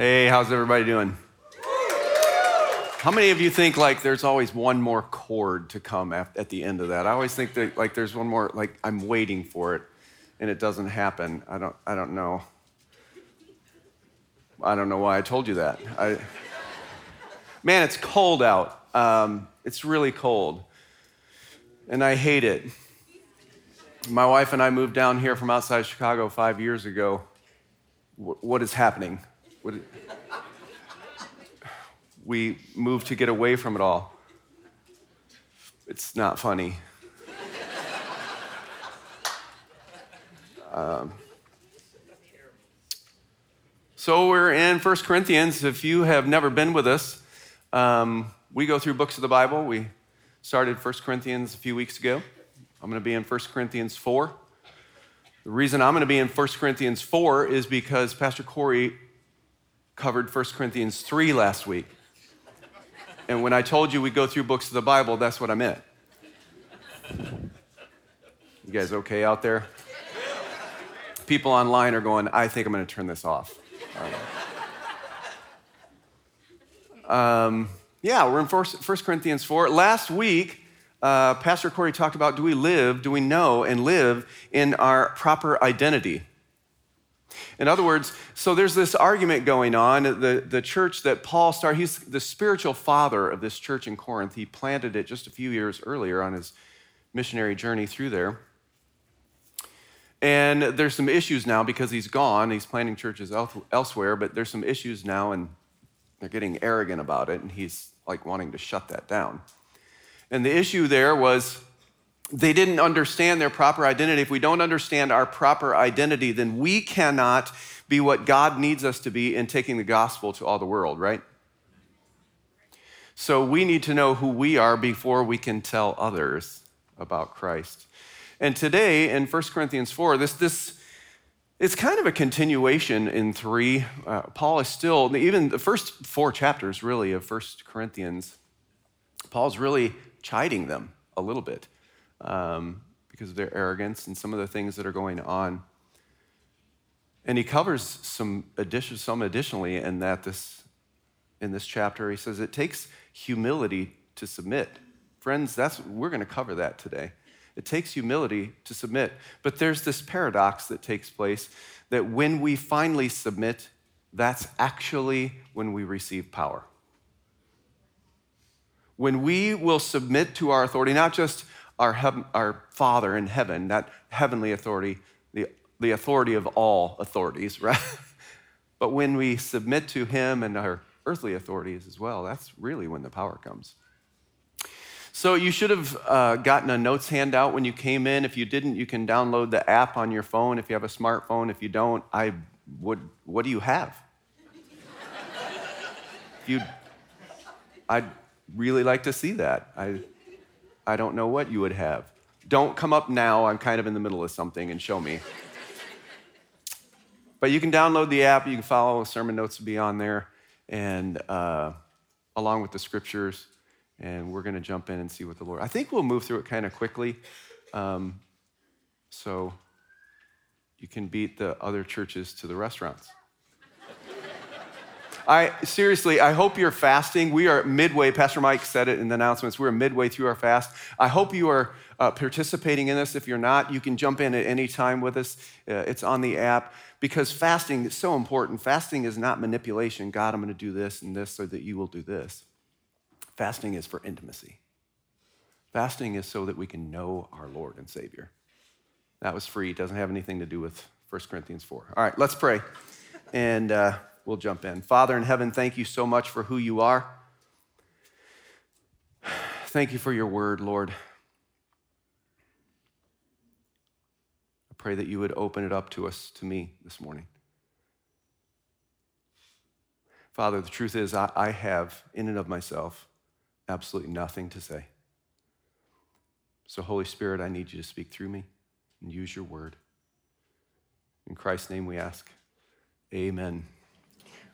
Hey, how's everybody doing? How many of you think like there's always one more chord to come at, at the end of that? I always think that like there's one more like I'm waiting for it and it doesn't happen. I don't I don't know. I don't know why I told you that. I, man, it's cold out. Um, it's really cold. And I hate it. My wife and I moved down here from outside Chicago five years ago. W- what is happening? We move to get away from it all. It's not funny. Um, so we're in 1 Corinthians. If you have never been with us, um, we go through books of the Bible. We started 1 Corinthians a few weeks ago. I'm going to be in 1 Corinthians 4. The reason I'm going to be in 1 Corinthians 4 is because Pastor Corey covered 1 Corinthians 3 last week. And when I told you we go through books of the Bible, that's what I meant. You guys okay out there? People online are going, I think I'm going to turn this off. Um, yeah, we're in 1 Corinthians 4. Last week, uh, Pastor Corey talked about do we live, do we know and live in our proper identity? In other words, so there's this argument going on. The, the church that Paul started, he's the spiritual father of this church in Corinth. He planted it just a few years earlier on his missionary journey through there. And there's some issues now because he's gone. He's planting churches elsewhere, but there's some issues now, and they're getting arrogant about it, and he's like wanting to shut that down. And the issue there was they didn't understand their proper identity. If we don't understand our proper identity, then we cannot be what God needs us to be in taking the gospel to all the world, right? So we need to know who we are before we can tell others about Christ. And today in 1 Corinthians 4, this, this it's kind of a continuation in 3. Uh, Paul is still, even the first four chapters really of 1 Corinthians, Paul's really chiding them a little bit um, because of their arrogance and some of the things that are going on. And he covers some, addition, some additionally in that this, in this chapter. He says it takes humility to submit. Friends, that's, we're going to cover that today. It takes humility to submit. But there's this paradox that takes place that when we finally submit, that's actually when we receive power. When we will submit to our authority, not just our, our Father in heaven, that heavenly authority, the, the authority of all authorities, right? but when we submit to Him and our earthly authorities as well, that's really when the power comes. So you should have uh, gotten a notes handout when you came in. If you didn't, you can download the app on your phone if you have a smartphone. If you don't, I would. What do you have? you, I'd really like to see that. I, I don't know what you would have. Don't come up now. I'm kind of in the middle of something and show me. but you can download the app. You can follow sermon notes will be on there, and uh, along with the scriptures and we're going to jump in and see what the Lord. I think we'll move through it kind of quickly, um, so you can beat the other churches to the restaurants. I seriously, I hope you're fasting. We are midway. Pastor Mike said it in the announcements. We're midway through our fast. I hope you are uh, participating in this. If you're not, you can jump in at any time with us. Uh, it's on the app because fasting is so important. Fasting is not manipulation. God, I'm going to do this and this so that you will do this. Fasting is for intimacy. Fasting is so that we can know our Lord and Savior. That was free, it doesn't have anything to do with 1 Corinthians 4. All right, let's pray, and uh, we'll jump in. Father in heaven, thank you so much for who you are. Thank you for your word, Lord. I pray that you would open it up to us, to me this morning. Father, the truth is, I, I have in and of myself absolutely nothing to say. So, Holy Spirit, I need you to speak through me and use your word. In Christ's name we ask. Amen.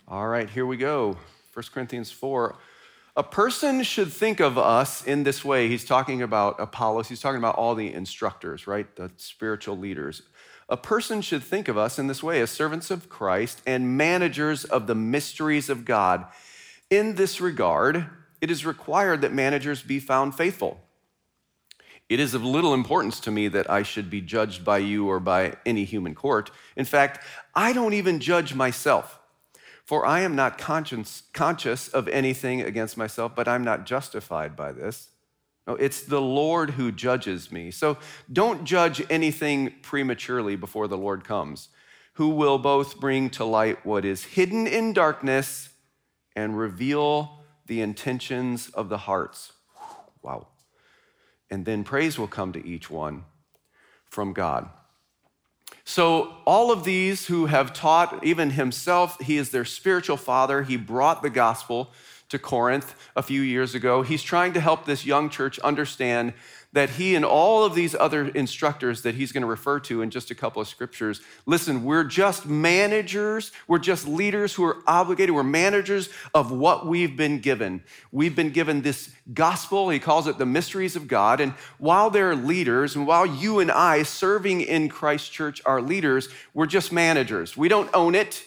All right, here we go. 1 Corinthians 4. A person should think of us in this way. He's talking about Apollos, he's talking about all the instructors, right? The spiritual leaders. a person should think of us in this way as servants of Christ and managers of the mysteries of God. In this regard, it is required that managers be found faithful. It is of little importance to me that I should be judged by you or by any human court. In fact, I don't even judge myself, for I am not conscious, conscious of anything against myself, but I'm not justified by this. No, it's the Lord who judges me. So don't judge anything prematurely before the Lord comes, who will both bring to light what is hidden in darkness and reveal the intentions of the hearts. Wow. And then praise will come to each one from God. So, all of these who have taught, even himself, he is their spiritual father. He brought the gospel to Corinth a few years ago. He's trying to help this young church understand that he and all of these other instructors that he's going to refer to in just a couple of scriptures listen, we're just managers, we're just leaders who are obligated, we're managers of what we've been given. We've been given this gospel, he calls it the mysteries of God. And while they're leaders, and while you and I serving in Christ Church are leaders, we're just managers. We don't own it.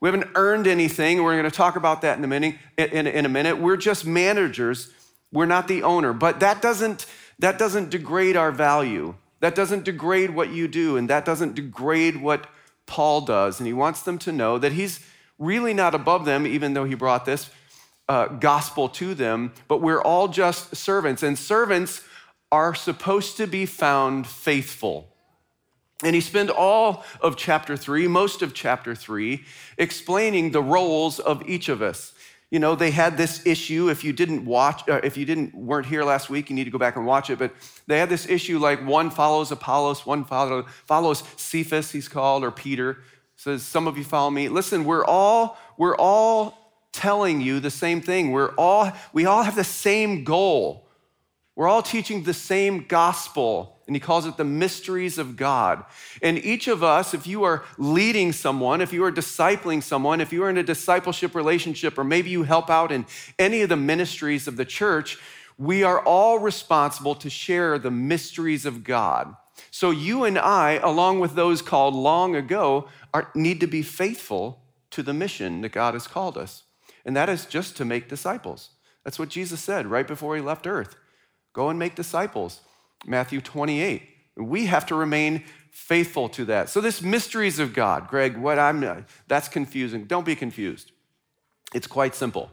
We haven't earned anything. We're going to talk about that in a minute. In, in a minute, we're just managers. We're not the owner. But that doesn't that doesn't degrade our value. That doesn't degrade what you do, and that doesn't degrade what Paul does. And he wants them to know that he's really not above them, even though he brought this uh, gospel to them. But we're all just servants, and servants are supposed to be found faithful. And he spent all of chapter three, most of chapter three, explaining the roles of each of us. You know, they had this issue. If you didn't watch, uh, if you didn't weren't here last week, you need to go back and watch it. But they had this issue like one follows Apollos, one follow, follows Cephas, he's called, or Peter. Says, some of you follow me. Listen, we're all we're all telling you the same thing. We're all we all have the same goal. We're all teaching the same gospel and he calls it the mysteries of God. And each of us, if you are leading someone, if you are discipling someone, if you are in a discipleship relationship, or maybe you help out in any of the ministries of the church, we are all responsible to share the mysteries of God. So you and I, along with those called long ago, are, need to be faithful to the mission that God has called us. And that is just to make disciples. That's what Jesus said right before he left earth. Go and make disciples. Matthew 28. We have to remain faithful to that. So, this mysteries of God, Greg, what I'm, that's confusing. Don't be confused. It's quite simple.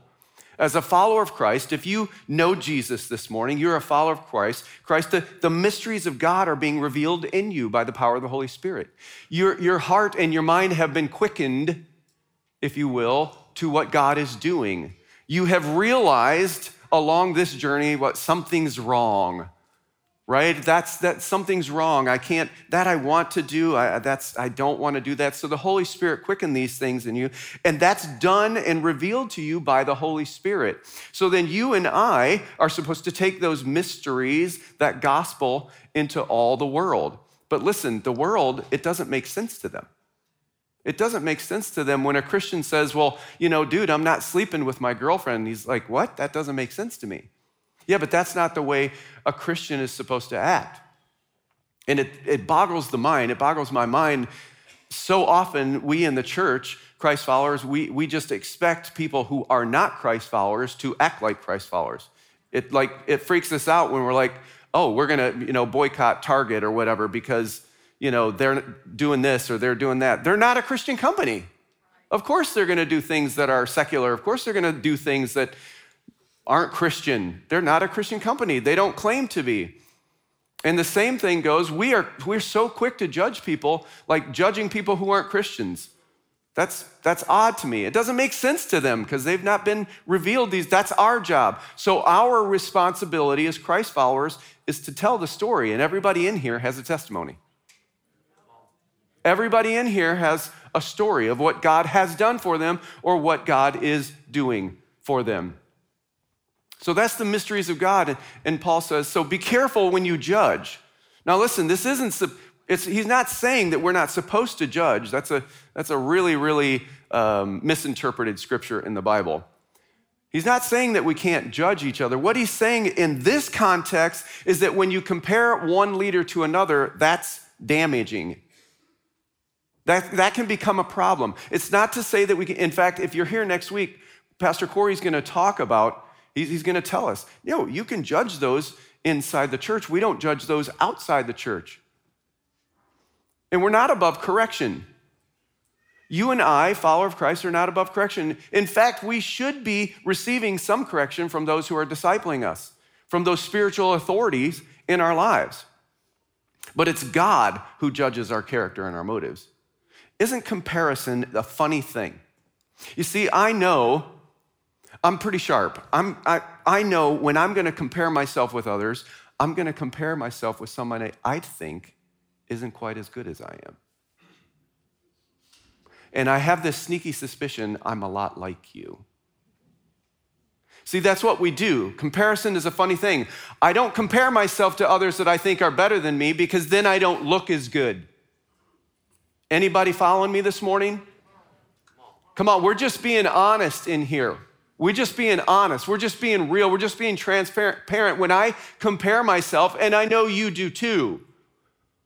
As a follower of Christ, if you know Jesus this morning, you're a follower of Christ. Christ, the, the mysteries of God are being revealed in you by the power of the Holy Spirit. Your, your heart and your mind have been quickened, if you will, to what God is doing. You have realized along this journey what something's wrong right that's that something's wrong i can't that i want to do I, that's i don't want to do that so the holy spirit quicken these things in you and that's done and revealed to you by the holy spirit so then you and i are supposed to take those mysteries that gospel into all the world but listen the world it doesn't make sense to them it doesn't make sense to them when a Christian says, Well, you know, dude, I'm not sleeping with my girlfriend. he's like, What? That doesn't make sense to me. Yeah, but that's not the way a Christian is supposed to act. And it, it boggles the mind, it boggles my mind. So often, we in the church, Christ followers, we, we just expect people who are not Christ followers to act like Christ followers. It like it freaks us out when we're like, oh, we're gonna, you know, boycott Target or whatever because you know they're doing this or they're doing that. They're not a Christian company. Of course they're gonna do things that are secular. Of course they're gonna do things that aren't Christian. They're not a Christian company. They don't claim to be. And the same thing goes, we are we're so quick to judge people, like judging people who aren't Christians. That's that's odd to me. It doesn't make sense to them because they've not been revealed these. That's our job. So our responsibility as Christ followers is to tell the story, and everybody in here has a testimony. Everybody in here has a story of what God has done for them or what God is doing for them. So that's the mysteries of God. And Paul says, so be careful when you judge. Now, listen, this isn't, he's not saying that we're not supposed to judge. That's a, that's a really, really um, misinterpreted scripture in the Bible. He's not saying that we can't judge each other. What he's saying in this context is that when you compare one leader to another, that's damaging. That, that can become a problem. It's not to say that we can, in fact, if you're here next week, Pastor Corey's gonna talk about, he's, he's gonna tell us, you know, you can judge those inside the church. We don't judge those outside the church. And we're not above correction. You and I, follower of Christ, are not above correction. In fact, we should be receiving some correction from those who are discipling us, from those spiritual authorities in our lives. But it's God who judges our character and our motives. Isn't comparison a funny thing? You see, I know I'm pretty sharp. I'm, I, I know when I'm going to compare myself with others, I'm going to compare myself with somebody I think isn't quite as good as I am. And I have this sneaky suspicion I'm a lot like you. See, that's what we do. Comparison is a funny thing. I don't compare myself to others that I think are better than me because then I don't look as good. Anybody following me this morning? Come on, we're just being honest in here. We're just being honest. We're just being real. We're just being transparent. When I compare myself, and I know you do too,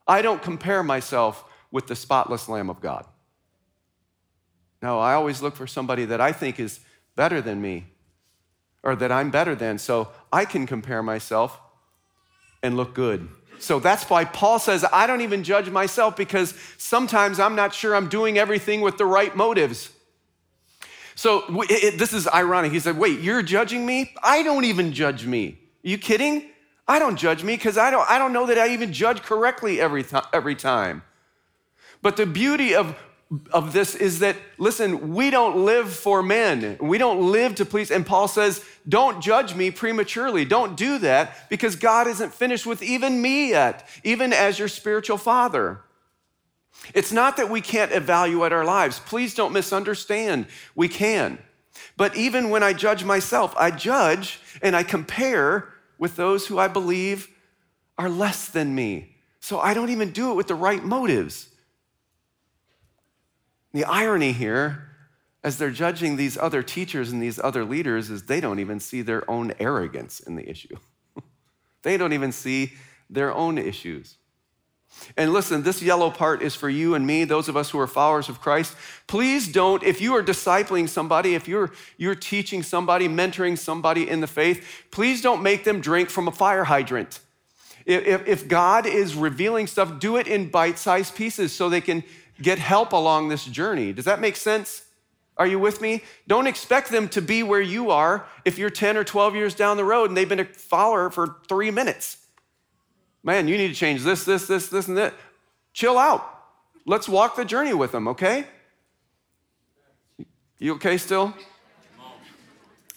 I don't compare myself with the spotless Lamb of God. No, I always look for somebody that I think is better than me or that I'm better than so I can compare myself and look good. So that's why Paul says, I don't even judge myself because sometimes I'm not sure I'm doing everything with the right motives. So it, it, this is ironic. He said, Wait, you're judging me? I don't even judge me. Are you kidding? I don't judge me because I don't, I don't know that I even judge correctly every, th- every time. But the beauty of of this is that, listen, we don't live for men. We don't live to please. And Paul says, don't judge me prematurely. Don't do that because God isn't finished with even me yet, even as your spiritual father. It's not that we can't evaluate our lives. Please don't misunderstand. We can. But even when I judge myself, I judge and I compare with those who I believe are less than me. So I don't even do it with the right motives. The irony here, as they're judging these other teachers and these other leaders, is they don't even see their own arrogance in the issue. they don't even see their own issues. And listen, this yellow part is for you and me, those of us who are followers of Christ. Please don't, if you are discipling somebody, if you're, you're teaching somebody, mentoring somebody in the faith, please don't make them drink from a fire hydrant. If, if God is revealing stuff, do it in bite sized pieces so they can get help along this journey. Does that make sense? Are you with me? Don't expect them to be where you are if you're 10 or 12 years down the road and they've been a follower for three minutes. Man, you need to change this, this, this, this, and that. Chill out. Let's walk the journey with them, okay? You okay still?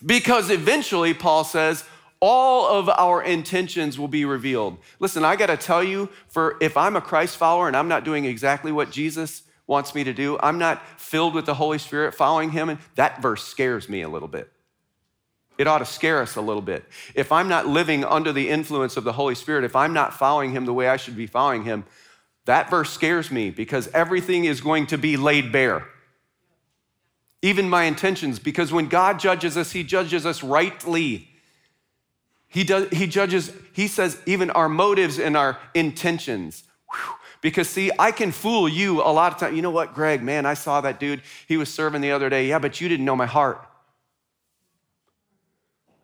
Because eventually, Paul says, all of our intentions will be revealed. Listen, I got to tell you, for if I'm a Christ follower and I'm not doing exactly what Jesus wants me to do, I'm not filled with the Holy Spirit following him, and that verse scares me a little bit. It ought to scare us a little bit. If I'm not living under the influence of the Holy Spirit, if I'm not following him the way I should be following him, that verse scares me because everything is going to be laid bare. Even my intentions, because when God judges us, he judges us rightly. He, does, he judges, he says, even our motives and our intentions. Because, see, I can fool you a lot of times. You know what, Greg, man, I saw that dude. He was serving the other day. Yeah, but you didn't know my heart.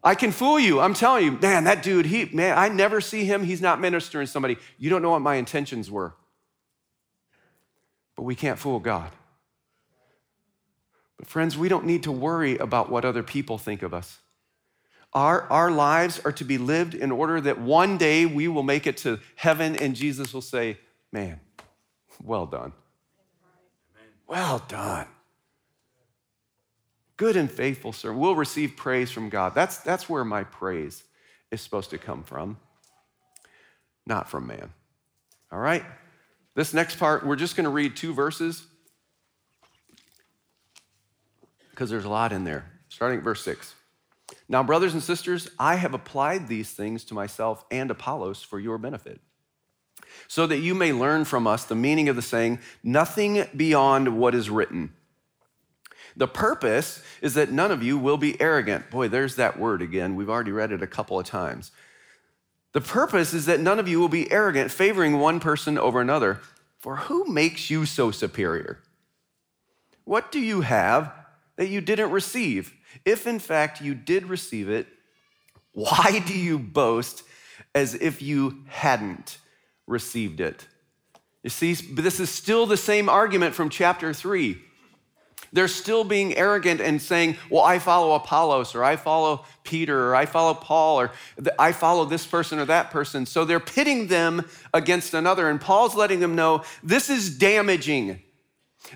I can fool you. I'm telling you, man, that dude, he, man, I never see him. He's not ministering to somebody. You don't know what my intentions were. But we can't fool God. But, friends, we don't need to worry about what other people think of us. Our, our lives are to be lived in order that one day we will make it to heaven and Jesus will say, Man, well done. Well done. Good and faithful servant. We'll receive praise from God. That's, that's where my praise is supposed to come from, not from man. All right? This next part, we're just going to read two verses because there's a lot in there, starting at verse 6. Now, brothers and sisters, I have applied these things to myself and Apollos for your benefit, so that you may learn from us the meaning of the saying, nothing beyond what is written. The purpose is that none of you will be arrogant. Boy, there's that word again. We've already read it a couple of times. The purpose is that none of you will be arrogant, favoring one person over another, For who makes you so superior? What do you have that you didn't receive? If in fact you did receive it, why do you boast as if you hadn't received it? You see, this is still the same argument from chapter three. They're still being arrogant and saying, Well, I follow Apollos, or I follow Peter, or I follow Paul, or I follow this person or that person. So they're pitting them against another. And Paul's letting them know this is damaging.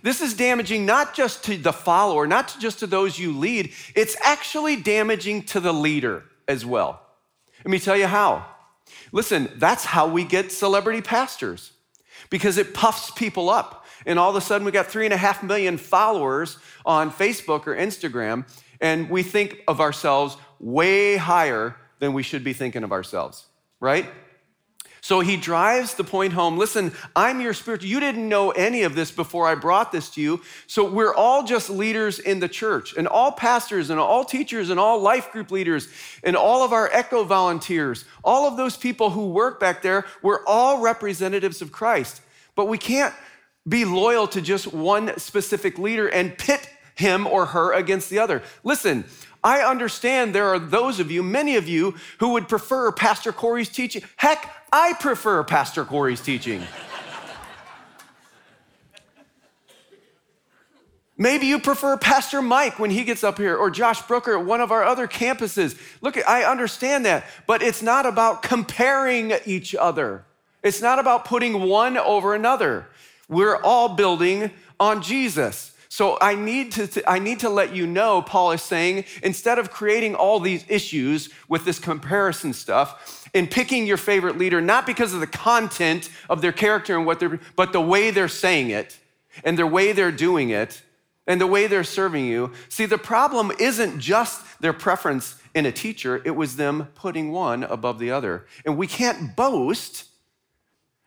This is damaging not just to the follower, not just to those you lead, it's actually damaging to the leader as well. Let me tell you how. Listen, that's how we get celebrity pastors because it puffs people up and all of a sudden we got three and a half million followers on Facebook or Instagram, and we think of ourselves way higher than we should be thinking of ourselves, right? So he drives the point home listen, I'm your spiritual. You didn't know any of this before I brought this to you. So we're all just leaders in the church, and all pastors, and all teachers, and all life group leaders, and all of our echo volunteers, all of those people who work back there, we're all representatives of Christ. But we can't be loyal to just one specific leader and pit him or her against the other. Listen, I understand there are those of you, many of you, who would prefer Pastor Corey's teaching. Heck, I prefer Pastor Corey's teaching. Maybe you prefer Pastor Mike when he gets up here, or Josh Brooker at one of our other campuses. Look, I understand that, but it's not about comparing each other. It's not about putting one over another. We're all building on Jesus. So I need to, I need to let you know, Paul is saying, instead of creating all these issues with this comparison stuff and picking your favorite leader, not because of the content of their character and what they're, but the way they're saying it and the way they're doing it and the way they're serving you. See, the problem isn't just their preference in a teacher, it was them putting one above the other. And we can't boast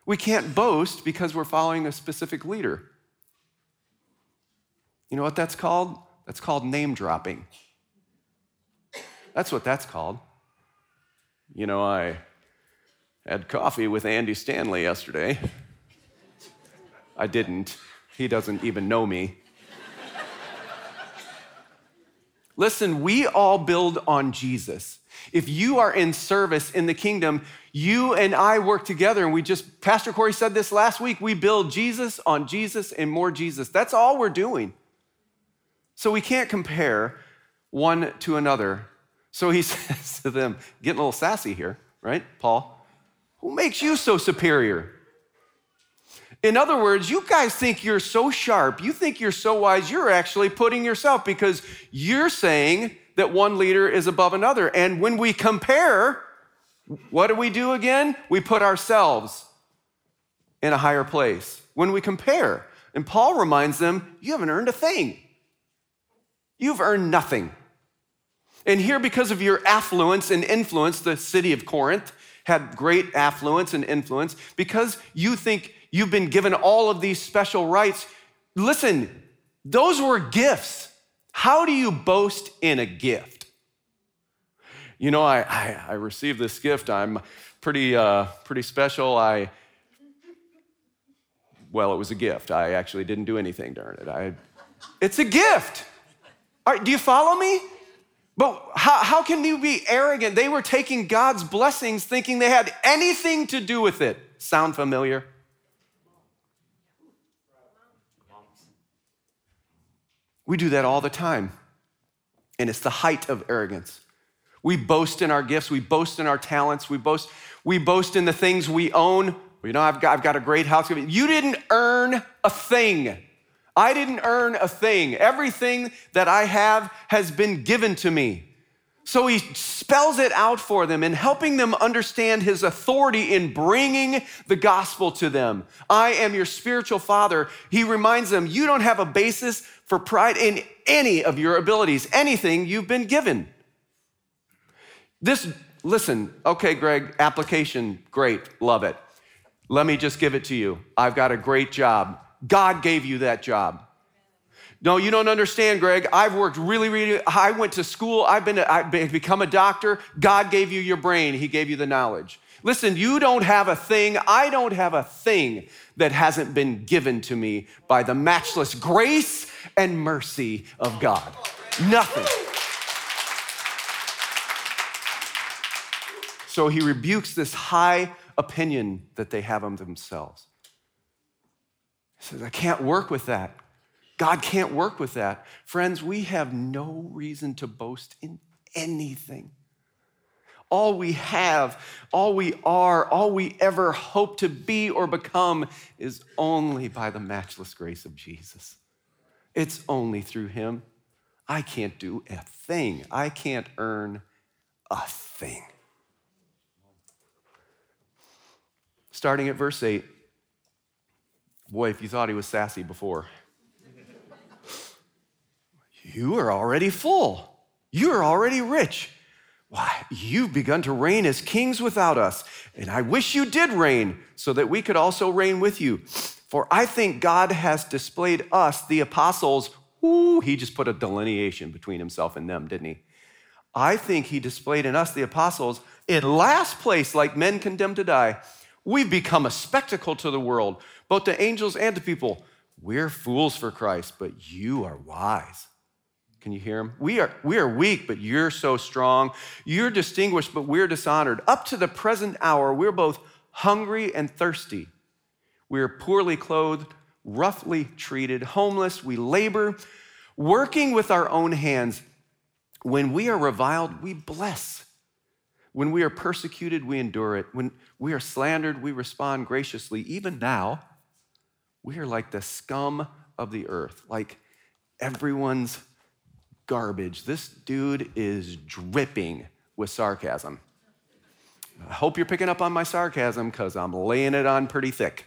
we can't boast because we're following a specific leader. You know what that's called? That's called name dropping. That's what that's called. You know, I had coffee with Andy Stanley yesterday. I didn't. He doesn't even know me. Listen, we all build on Jesus. If you are in service in the kingdom, you and I work together, and we just, Pastor Corey said this last week, we build Jesus on Jesus and more Jesus. That's all we're doing. So we can't compare one to another. So he says to them, getting a little sassy here, right, Paul? Who makes you so superior? In other words, you guys think you're so sharp, you think you're so wise, you're actually putting yourself because you're saying that one leader is above another. And when we compare, what do we do again? We put ourselves in a higher place. When we compare, and Paul reminds them, you haven't earned a thing. You've earned nothing. And here, because of your affluence and influence, the city of Corinth had great affluence and influence. Because you think you've been given all of these special rights, listen, those were gifts. How do you boast in a gift? You know, I, I, I received this gift. I'm pretty, uh, pretty special. I, well, it was a gift. I actually didn't do anything to earn it. I, it's a gift. All right, do you follow me? But how, how can you be arrogant? They were taking God's blessings thinking they had anything to do with it. Sound familiar? We do that all the time. And it's the height of arrogance. We boast in our gifts, we boast in our talents, we boast, we boast in the things we own. You know, I've got, I've got a great house. You didn't earn a thing. I didn't earn a thing. Everything that I have has been given to me. So he spells it out for them and helping them understand his authority in bringing the gospel to them. I am your spiritual father. He reminds them, you don't have a basis for pride in any of your abilities, anything you've been given. This, listen, okay, Greg, application, great, love it. Let me just give it to you. I've got a great job. God gave you that job. No, you don't understand, Greg. I've worked really, really. I went to school. I've been. I've become a doctor. God gave you your brain. He gave you the knowledge. Listen, you don't have a thing, I don't have a thing that hasn't been given to me by the matchless grace and mercy of God. Nothing. So he rebukes this high opinion that they have of themselves. He says, I can't work with that. God can't work with that. Friends, we have no reason to boast in anything. All we have, all we are, all we ever hope to be or become is only by the matchless grace of Jesus. It's only through Him. I can't do a thing, I can't earn a thing. Starting at verse 8. Boy, if you thought he was sassy before, you are already full. You are already rich. Why, you've begun to reign as kings without us. And I wish you did reign so that we could also reign with you. For I think God has displayed us, the apostles, ooh, he just put a delineation between himself and them, didn't he? I think he displayed in us, the apostles, in last place, like men condemned to die. We've become a spectacle to the world, both to angels and to people. We're fools for Christ, but you are wise. Can you hear him? We are, we are weak, but you're so strong. You're distinguished, but we're dishonored. Up to the present hour, we're both hungry and thirsty. We're poorly clothed, roughly treated, homeless. We labor, working with our own hands. When we are reviled, we bless. When we are persecuted, we endure it. When we are slandered, we respond graciously. Even now, we are like the scum of the earth, like everyone's garbage. This dude is dripping with sarcasm. I hope you're picking up on my sarcasm because I'm laying it on pretty thick.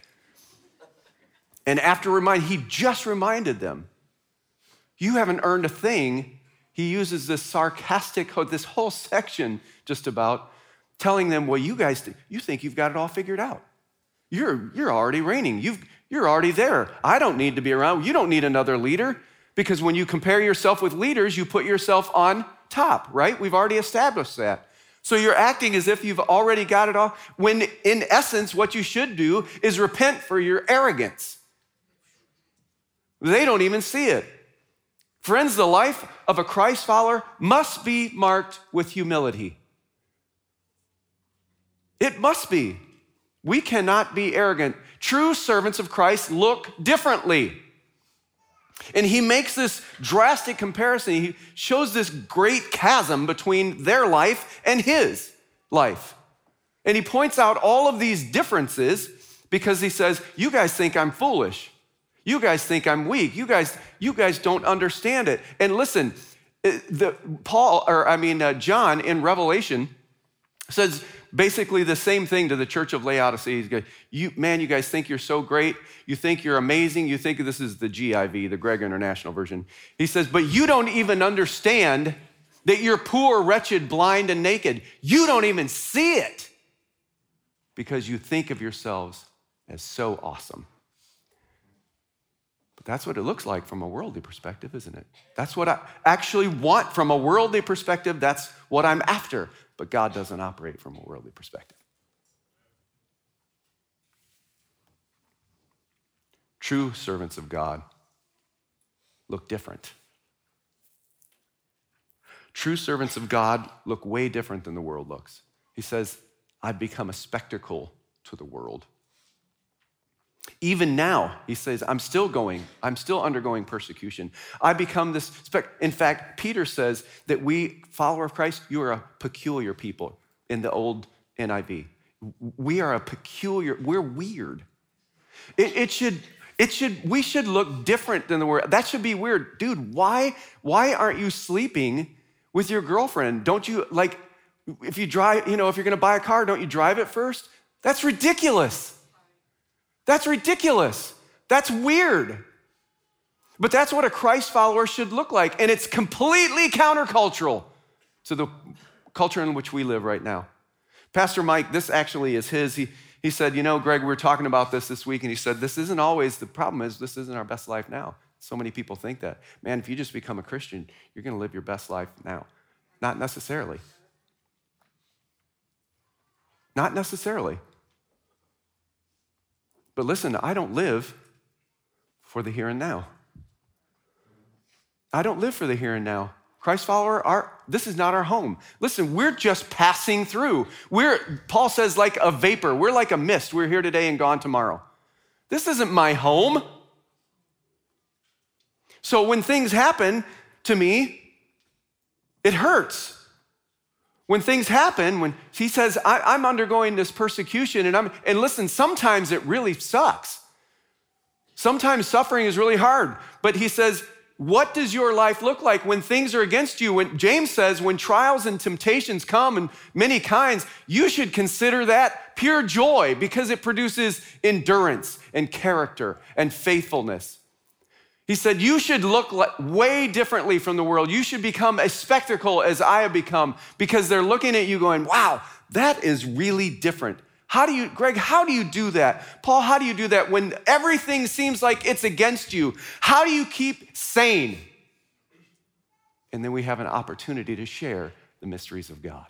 And after remind, he just reminded them, you haven't earned a thing. He uses this sarcastic, this whole section just about telling them, well, you guys, think. you think you've got it all figured out. You're, you're already reigning. You've, you're already there. I don't need to be around. You don't need another leader. Because when you compare yourself with leaders, you put yourself on top, right? We've already established that. So you're acting as if you've already got it all, when in essence, what you should do is repent for your arrogance. They don't even see it. Friends, the life of a Christ follower must be marked with humility. It must be. We cannot be arrogant. True servants of Christ look differently. And he makes this drastic comparison. He shows this great chasm between their life and his life. And he points out all of these differences because he says, You guys think I'm foolish. You guys think I'm weak. You guys, you guys don't understand it. And listen, the, Paul, or I mean, uh, John in Revelation says, basically the same thing to the church of Laodicea. Going, you, man, you guys think you're so great. You think you're amazing. You think this is the GIV, the Greg International version. He says, but you don't even understand that you're poor, wretched, blind, and naked. You don't even see it because you think of yourselves as so awesome. But that's what it looks like from a worldly perspective, isn't it? That's what I actually want from a worldly perspective. That's what I'm after but God doesn't operate from a worldly perspective. True servants of God look different. True servants of God look way different than the world looks. He says, I've become a spectacle to the world. Even now, he says, I'm still going, I'm still undergoing persecution. I become this, in fact, Peter says that we, follower of Christ, you are a peculiar people in the old NIV. We are a peculiar, we're weird. It, it should, it should, we should look different than the world. That should be weird. Dude, why, why aren't you sleeping with your girlfriend? Don't you, like, if you drive, you know, if you're gonna buy a car, don't you drive it first? That's ridiculous. That's ridiculous. That's weird. But that's what a Christ follower should look like. And it's completely countercultural to the culture in which we live right now. Pastor Mike, this actually is his. He, he said, You know, Greg, we were talking about this this week, and he said, This isn't always the problem, is this isn't our best life now. So many people think that. Man, if you just become a Christian, you're going to live your best life now. Not necessarily. Not necessarily. But listen, I don't live for the here and now. I don't live for the here and now. Christ follower, our, this is not our home. Listen, we're just passing through. We're, Paul says, like a vapor. We're like a mist. We're here today and gone tomorrow. This isn't my home. So when things happen to me, it hurts. When things happen, when he says, I, am undergoing this persecution, and I'm, and listen, sometimes it really sucks. Sometimes suffering is really hard, but he says, what does your life look like when things are against you? When James says, when trials and temptations come in many kinds, you should consider that pure joy because it produces endurance and character and faithfulness. He said, You should look way differently from the world. You should become a spectacle as I have become because they're looking at you going, Wow, that is really different. How do you, Greg, how do you do that? Paul, how do you do that when everything seems like it's against you? How do you keep sane? And then we have an opportunity to share the mysteries of God.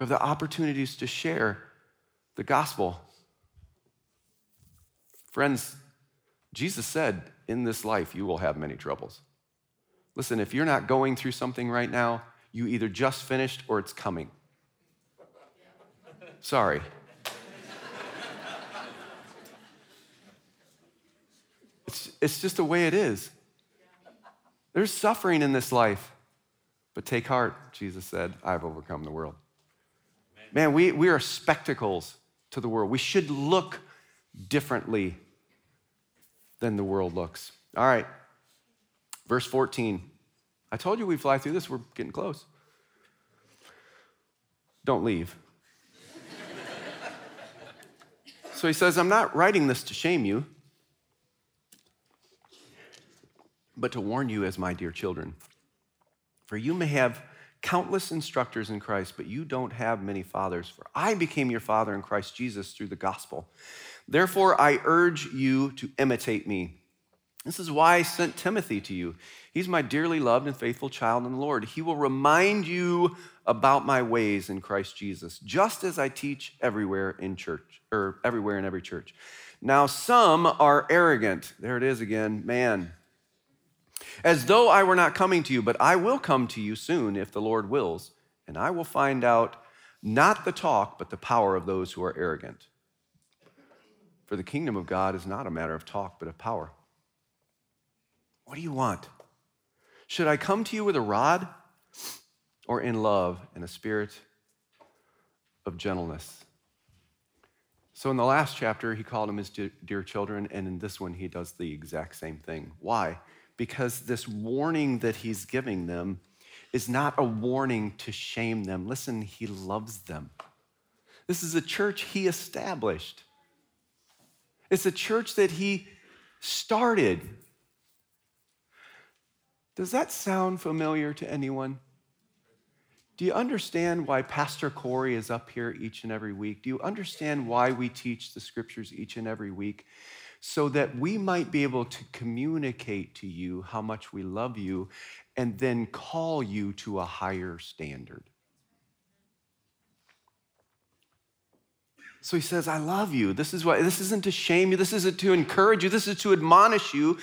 We have the opportunities to share the gospel. Friends, Jesus said, In this life, you will have many troubles. Listen, if you're not going through something right now, you either just finished or it's coming. Sorry. It's, it's just the way it is. There's suffering in this life, but take heart, Jesus said, I've overcome the world. Man, we, we are spectacles to the world. We should look differently than the world looks. All right, verse 14. I told you we'd fly through this. We're getting close. Don't leave. so he says, I'm not writing this to shame you, but to warn you as my dear children. For you may have countless instructors in Christ, but you don't have many fathers. For I became your father in Christ Jesus through the gospel. Therefore, I urge you to imitate me. This is why I sent Timothy to you. He's my dearly loved and faithful child in the Lord. He will remind you about my ways in Christ Jesus, just as I teach everywhere in church, or everywhere in every church. Now, some are arrogant. There it is again, man. As though I were not coming to you, but I will come to you soon if the Lord wills, and I will find out not the talk, but the power of those who are arrogant. For the kingdom of God is not a matter of talk, but of power. What do you want? Should I come to you with a rod or in love and a spirit of gentleness? So, in the last chapter, he called them his dear children, and in this one, he does the exact same thing. Why? Because this warning that he's giving them is not a warning to shame them. Listen, he loves them. This is a church he established, it's a church that he started. Does that sound familiar to anyone? Do you understand why Pastor Corey is up here each and every week? Do you understand why we teach the scriptures each and every week? So that we might be able to communicate to you how much we love you and then call you to a higher standard. So he says, I love you. This is why this isn't to shame you, this isn't to encourage you, this is to admonish you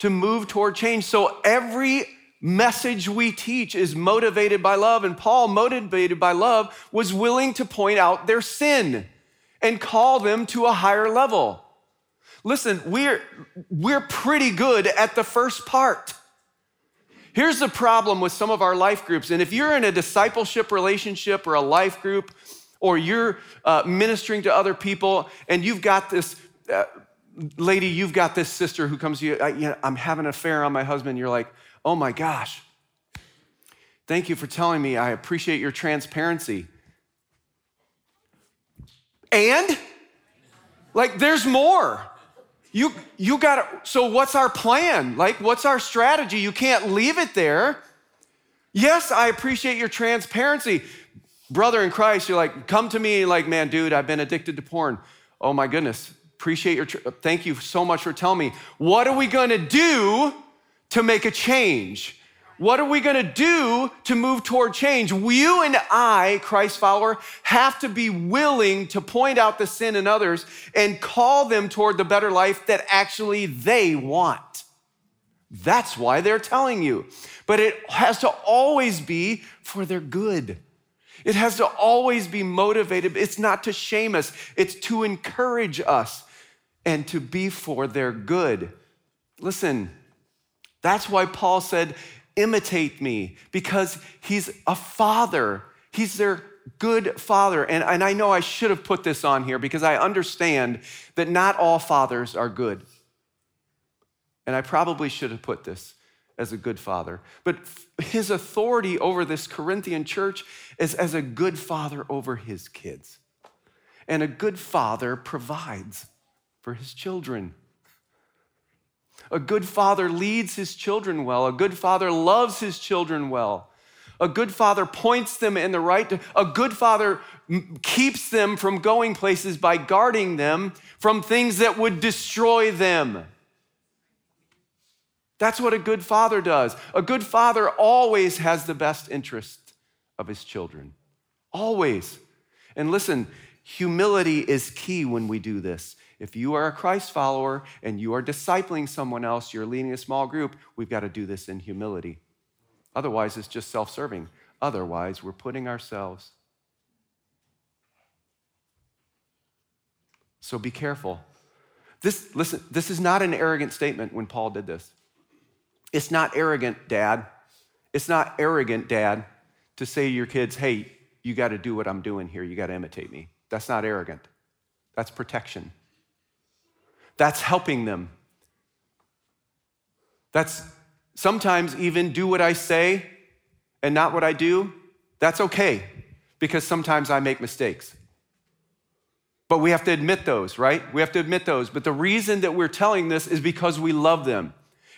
to move toward change. So every message we teach is motivated by love. And Paul, motivated by love, was willing to point out their sin and call them to a higher level. Listen, we're, we're pretty good at the first part. Here's the problem with some of our life groups. And if you're in a discipleship relationship or a life group, or you're uh, ministering to other people and you've got this uh, lady, you've got this sister who comes to you, I, you know, I'm having an affair on my husband. You're like, oh my gosh, thank you for telling me. I appreciate your transparency. And, like, there's more. You, you got to, so what's our plan? Like, what's our strategy? You can't leave it there. Yes, I appreciate your transparency. Brother in Christ, you're like, come to me, like, man, dude, I've been addicted to porn. Oh my goodness. Appreciate your, thank you so much for telling me. What are we gonna do to make a change? What are we going to do to move toward change? You and I, Christ follower, have to be willing to point out the sin in others and call them toward the better life that actually they want. That's why they're telling you. But it has to always be for their good. It has to always be motivated. It's not to shame us, it's to encourage us and to be for their good. Listen, that's why Paul said, imitate me, because he's a father. He's their good father. And, and I know I should have put this on here because I understand that not all fathers are good. And I probably should have put this as a good father. But his authority over this Corinthian church is as a good father over his kids. And a good father provides for his children. A good father leads his children well. A good father loves his children well. A good father points them in the right. A good father keeps them from going places by guarding them from things that would destroy them. That's what a good father does. A good father always has the best interest of his children. Always. And listen, humility is key when we do this. If you are a Christ follower and you are discipling someone else, you're leading a small group, we've got to do this in humility. Otherwise, it's just self serving. Otherwise, we're putting ourselves. So be careful. This, listen, this is not an arrogant statement when Paul did this. It's not arrogant, dad. It's not arrogant, dad, to say to your kids, hey, you got to do what I'm doing here. You got to imitate me. That's not arrogant. That's protection. That's helping them. That's sometimes even do what I say and not what I do. That's okay because sometimes I make mistakes. But we have to admit those, right? We have to admit those. But the reason that we're telling this is because we love them.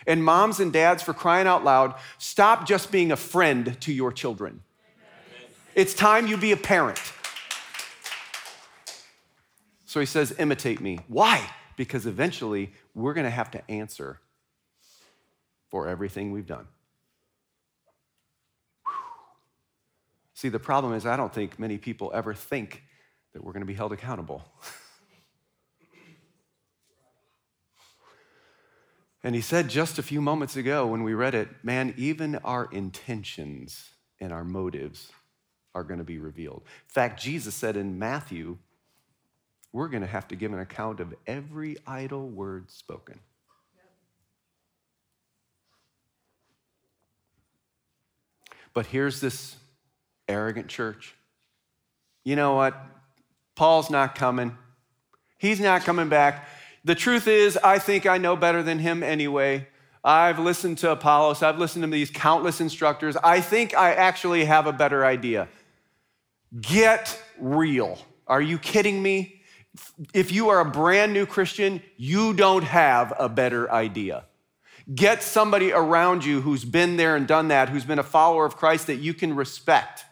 And moms and dads, for crying out loud, stop just being a friend to your children. It's time you be a parent. So he says, imitate me. Why? Because eventually we're going to have to answer for everything we've done. See, the problem is, I don't think many people ever think that we're going to be held accountable. and he said just a few moments ago when we read it man, even our intentions and our motives are going to be revealed. In fact, Jesus said in Matthew we're going to have to give an account of every idle word spoken. But here's this arrogant church. You know what? Paul's not coming. He's not coming back. The truth is, I think I know better than him anyway. I've listened to Apollos, I've listened to these countless instructors. I think I actually have a better idea. Get real. Are you kidding me? If you are a brand new Christian, you don't have a better idea. Get somebody around you who's been there and done that, who's been a follower of Christ that you can respect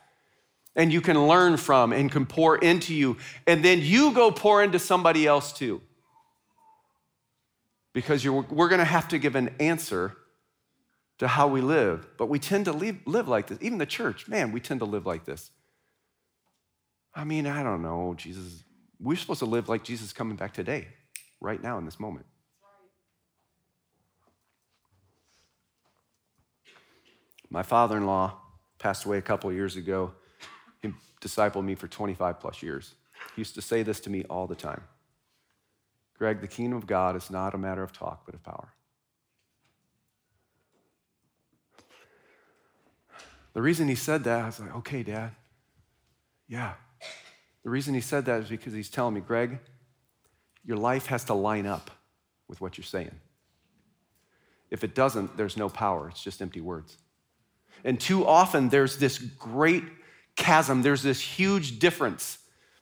and you can learn from and can pour into you. And then you go pour into somebody else too. Because we're going to have to give an answer to how we live. But we tend to live, live like this. Even the church, man, we tend to live like this. I mean, I don't know. Jesus we're supposed to live like Jesus coming back today, right now in this moment. My father in law passed away a couple years ago. He discipled me for 25 plus years. He used to say this to me all the time Greg, the kingdom of God is not a matter of talk, but of power. The reason he said that, I was like, okay, Dad. Yeah, the reason he said that is because he's telling me, Greg, your life has to line up with what you're saying. If it doesn't, there's no power, it's just empty words. And too often, there's this great chasm, there's this huge difference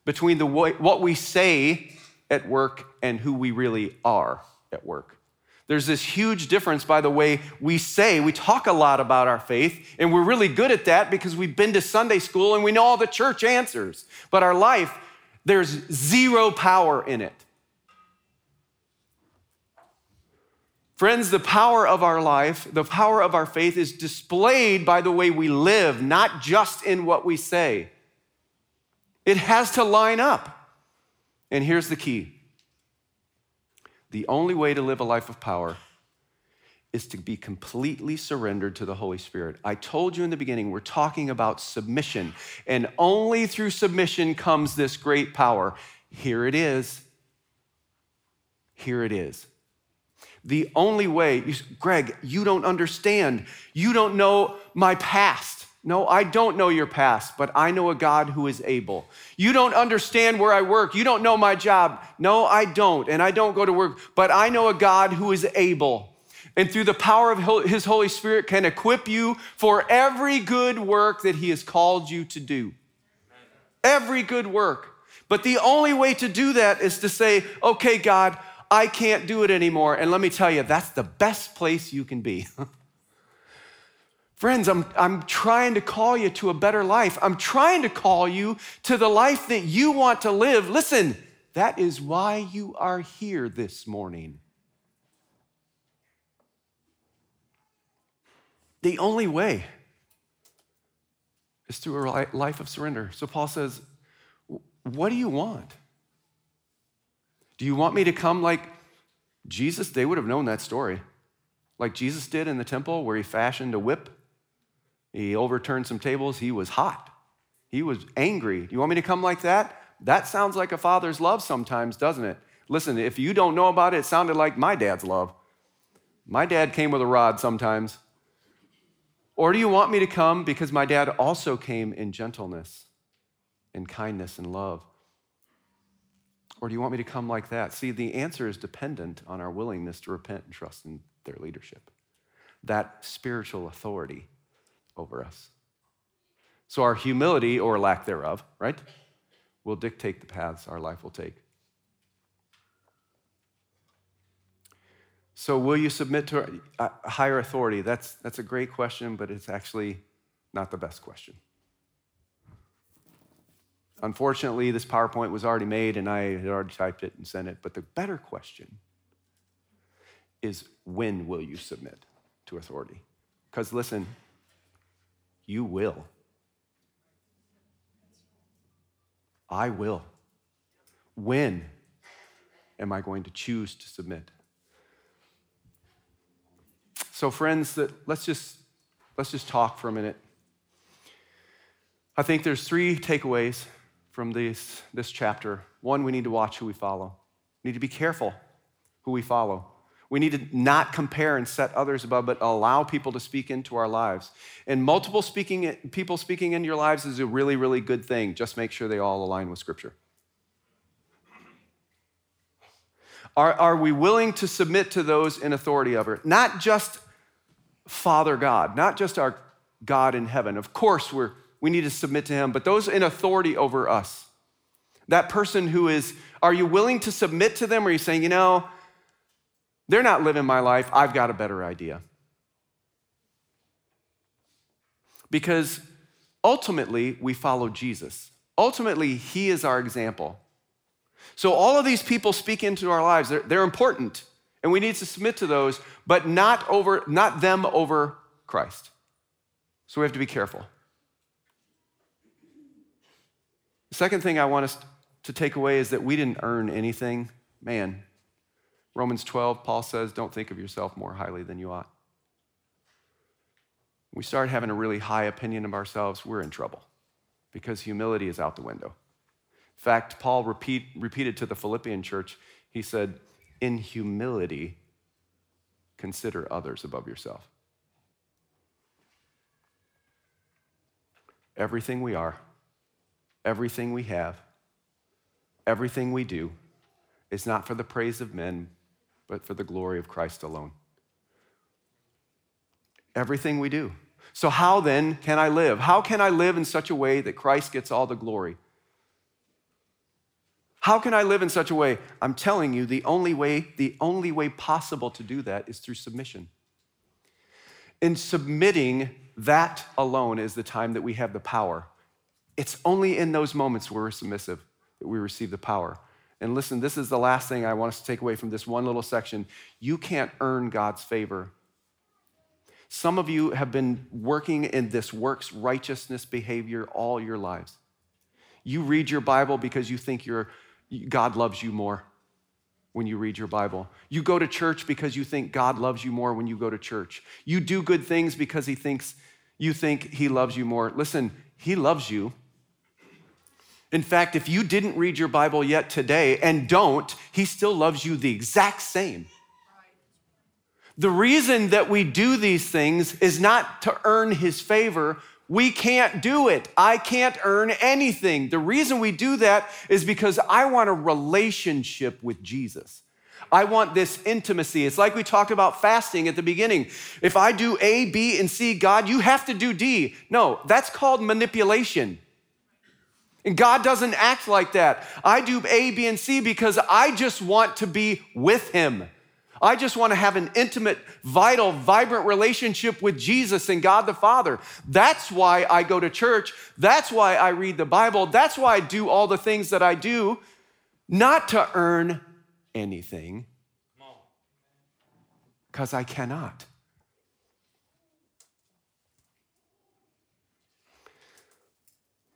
between the what we say at work and who we really are at work. There's this huge difference by the way we say, we talk a lot about our faith, and we're really good at that because we've been to Sunday school and we know all the church answers. But our life, there's zero power in it. Friends, the power of our life, the power of our faith is displayed by the way we live, not just in what we say. It has to line up. And here's the key the only way to live a life of power is to be completely surrendered to the Holy Spirit. I told you in the beginning, we're talking about submission, and only through submission comes this great power. Here it is. Here it is. The only way, you, Greg, you don't understand. You don't know my past. No, I don't know your past, but I know a God who is able. You don't understand where I work. You don't know my job. No, I don't. And I don't go to work, but I know a God who is able. And through the power of his Holy Spirit can equip you for every good work that he has called you to do. Every good work. But the only way to do that is to say, okay, God, I can't do it anymore. And let me tell you, that's the best place you can be. Friends, I'm, I'm trying to call you to a better life. I'm trying to call you to the life that you want to live. Listen, that is why you are here this morning. The only way is through a life of surrender. So Paul says, What do you want? Do you want me to come like Jesus? They would have known that story. Like Jesus did in the temple where he fashioned a whip, he overturned some tables, he was hot. He was angry. Do you want me to come like that? That sounds like a father's love sometimes, doesn't it? Listen, if you don't know about it, it sounded like my dad's love. My dad came with a rod sometimes. Or do you want me to come because my dad also came in gentleness and kindness and love? Or do you want me to come like that? See, the answer is dependent on our willingness to repent and trust in their leadership, that spiritual authority over us. So, our humility or lack thereof, right, will dictate the paths our life will take. So, will you submit to a higher authority? That's, that's a great question, but it's actually not the best question. Unfortunately, this PowerPoint was already made and I had already typed it and sent it. But the better question is when will you submit to authority? Because listen, you will. I will. When am I going to choose to submit? So, friends, let's just let's just talk for a minute. I think there's three takeaways from this, this chapter. One, we need to watch who we follow. We need to be careful who we follow. We need to not compare and set others above, but allow people to speak into our lives. And multiple speaking, people speaking into your lives is a really, really good thing. Just make sure they all align with Scripture. Are, are we willing to submit to those in authority over? Not just Father God, not just our God in heaven. Of course, we're we need to submit to him, but those in authority over us. That person who is, are you willing to submit to them? Or are you saying, you know, they're not living my life, I've got a better idea? Because ultimately, we follow Jesus. Ultimately, he is our example. So, all of these people speak into our lives. They're, they're important, and we need to submit to those, but not, over, not them over Christ. So, we have to be careful. The second thing I want us to take away is that we didn't earn anything. Man, Romans 12, Paul says, don't think of yourself more highly than you ought. We start having a really high opinion of ourselves, we're in trouble because humility is out the window. In fact, Paul repeat, repeated to the Philippian church, he said, In humility, consider others above yourself. Everything we are, everything we have, everything we do is not for the praise of men, but for the glory of Christ alone. Everything we do. So, how then can I live? How can I live in such a way that Christ gets all the glory? How can I live in such a way? I'm telling you, the only way, the only way possible to do that is through submission. In submitting, that alone is the time that we have the power it's only in those moments where we're submissive that we receive the power. And listen, this is the last thing I want us to take away from this one little section. You can't earn God's favor. Some of you have been working in this works righteousness behavior all your lives. You read your Bible because you think God loves you more when you read your Bible. You go to church because you think God loves you more when you go to church. You do good things because he thinks you think he loves you more. Listen, he loves you. In fact, if you didn't read your Bible yet today and don't, he still loves you the exact same. The reason that we do these things is not to earn his favor. We can't do it. I can't earn anything. The reason we do that is because I want a relationship with Jesus. I want this intimacy. It's like we talked about fasting at the beginning. If I do A, B, and C, God, you have to do D. No, that's called manipulation. And God doesn't act like that. I do A, B, and C because I just want to be with Him. I just want to have an intimate, vital, vibrant relationship with Jesus and God the Father. That's why I go to church. That's why I read the Bible. That's why I do all the things that I do, not to earn anything, because I cannot.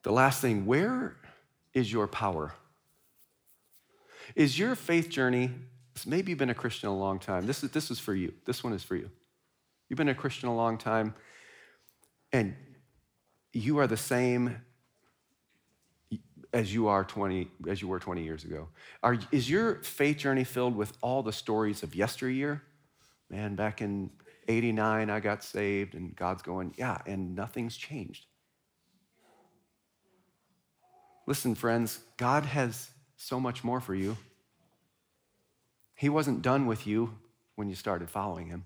The last thing, where is your power? Is your faith journey, maybe you've been a Christian a long time. This is, this is for you. This one is for you. You've been a Christian a long time, and you are the same as you are 20 as you were 20 years ago. Are, is your faith journey filled with all the stories of yesteryear? Man, back in 89 I got saved and God's going, yeah, and nothing's changed. Listen, friends, God has so much more for you. He wasn't done with you when you started following Him,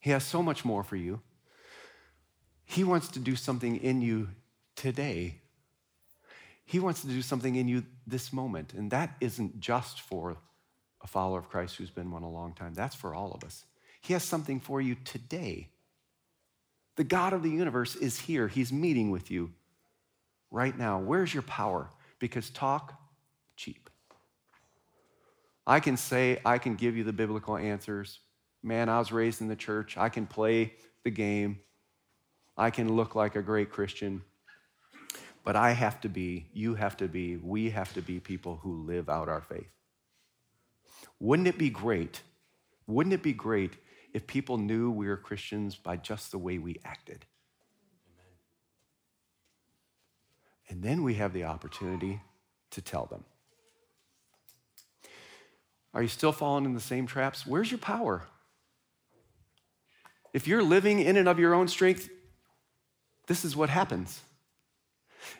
He has so much more for you. He wants to do something in you today. He wants to do something in you this moment. And that isn't just for a follower of Christ who's been one a long time, that's for all of us. He has something for you today. The God of the universe is here, He's meeting with you right now. Where's your power? Because talk, cheap. I can say, I can give you the biblical answers. Man, I was raised in the church. I can play the game. I can look like a great Christian. But I have to be, you have to be, we have to be people who live out our faith. Wouldn't it be great? Wouldn't it be great if people knew we were Christians by just the way we acted? And then we have the opportunity to tell them. Are you still falling in the same traps? Where's your power? If you're living in and of your own strength, this is what happens.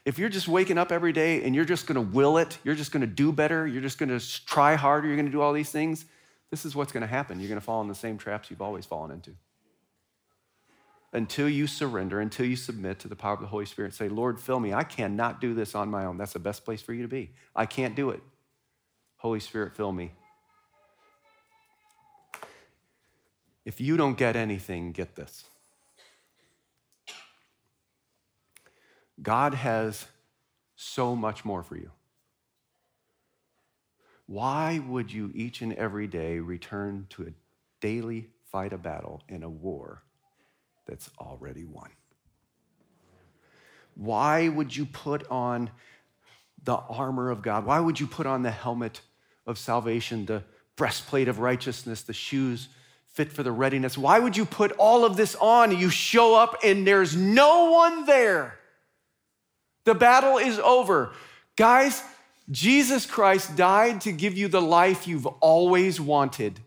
If you're just waking up every day and you're just gonna will it, you're just gonna do better, you're just gonna try harder, you're gonna do all these things, this is what's gonna happen. You're gonna fall in the same traps you've always fallen into until you surrender, until you submit to the power of the Holy Spirit say, Lord, fill me. I cannot do this on my own. That's the best place for you to be. I can't do it. Holy Spirit, fill me. If you don't get anything, get this. God has so much more for you. Why would you each and every day return to a daily fight a battle in a war that's already won. Why would you put on the armor of God? Why would you put on the helmet of salvation, the breastplate of righteousness, the shoes fit for the readiness? Why would you put all of this on? You show up and there's no one there. The battle is over. Guys, Jesus Christ died to give you the life you've always wanted.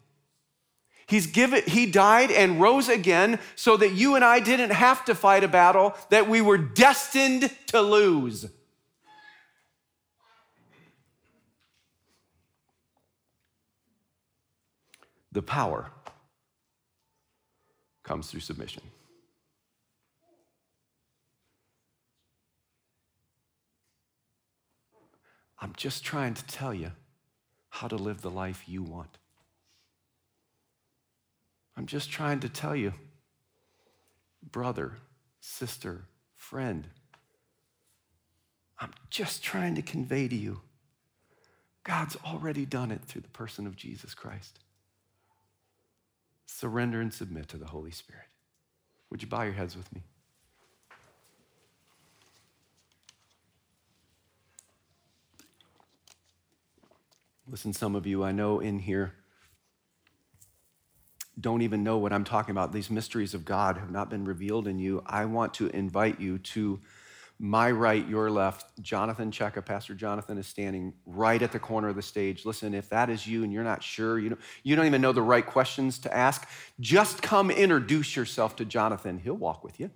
He's given, he died and rose again so that you and I didn't have to fight a battle that we were destined to lose. The power comes through submission. I'm just trying to tell you how to live the life you want. I'm just trying to tell you, brother, sister, friend, I'm just trying to convey to you God's already done it through the person of Jesus Christ. Surrender and submit to the Holy Spirit. Would you bow your heads with me? Listen, some of you I know in here don't even know what I'm talking about. These mysteries of God have not been revealed in you. I want to invite you to my right, your left. Jonathan Cheka, Pastor Jonathan, is standing right at the corner of the stage. Listen, if that is you and you're not sure, you don't, you don't even know the right questions to ask, just come introduce yourself to Jonathan. He'll walk with you.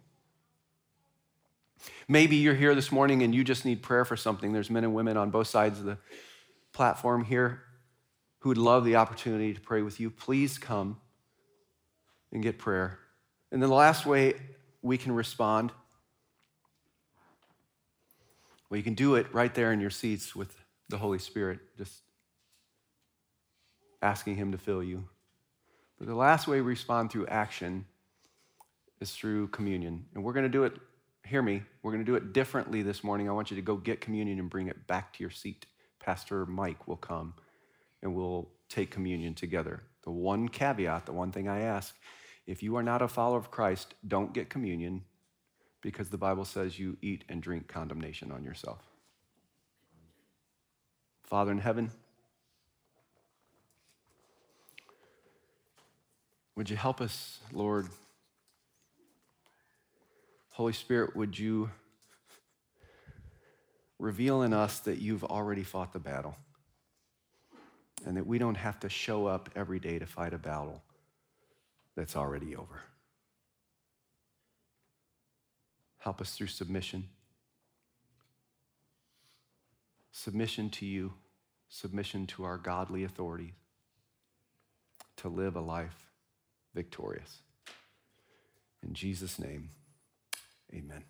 Maybe you're here this morning and you just need prayer for something. There's men and women on both sides of the platform here who would love the opportunity to pray with you. Please come and get prayer. And then the last way we can respond, well, you can do it right there in your seats with the Holy Spirit, just asking Him to fill you. But the last way we respond through action is through communion. And we're going to do it, hear me, we're going to do it differently this morning. I want you to go get communion and bring it back to your seat. Pastor Mike will come and we'll take communion together. The one caveat, the one thing I ask if you are not a follower of Christ, don't get communion because the Bible says you eat and drink condemnation on yourself. Father in heaven, would you help us, Lord? Holy Spirit, would you reveal in us that you've already fought the battle and that we don't have to show up every day to fight a battle that's already over. Help us through submission. Submission to you, submission to our godly authorities, to live a life victorious. In Jesus' name, amen.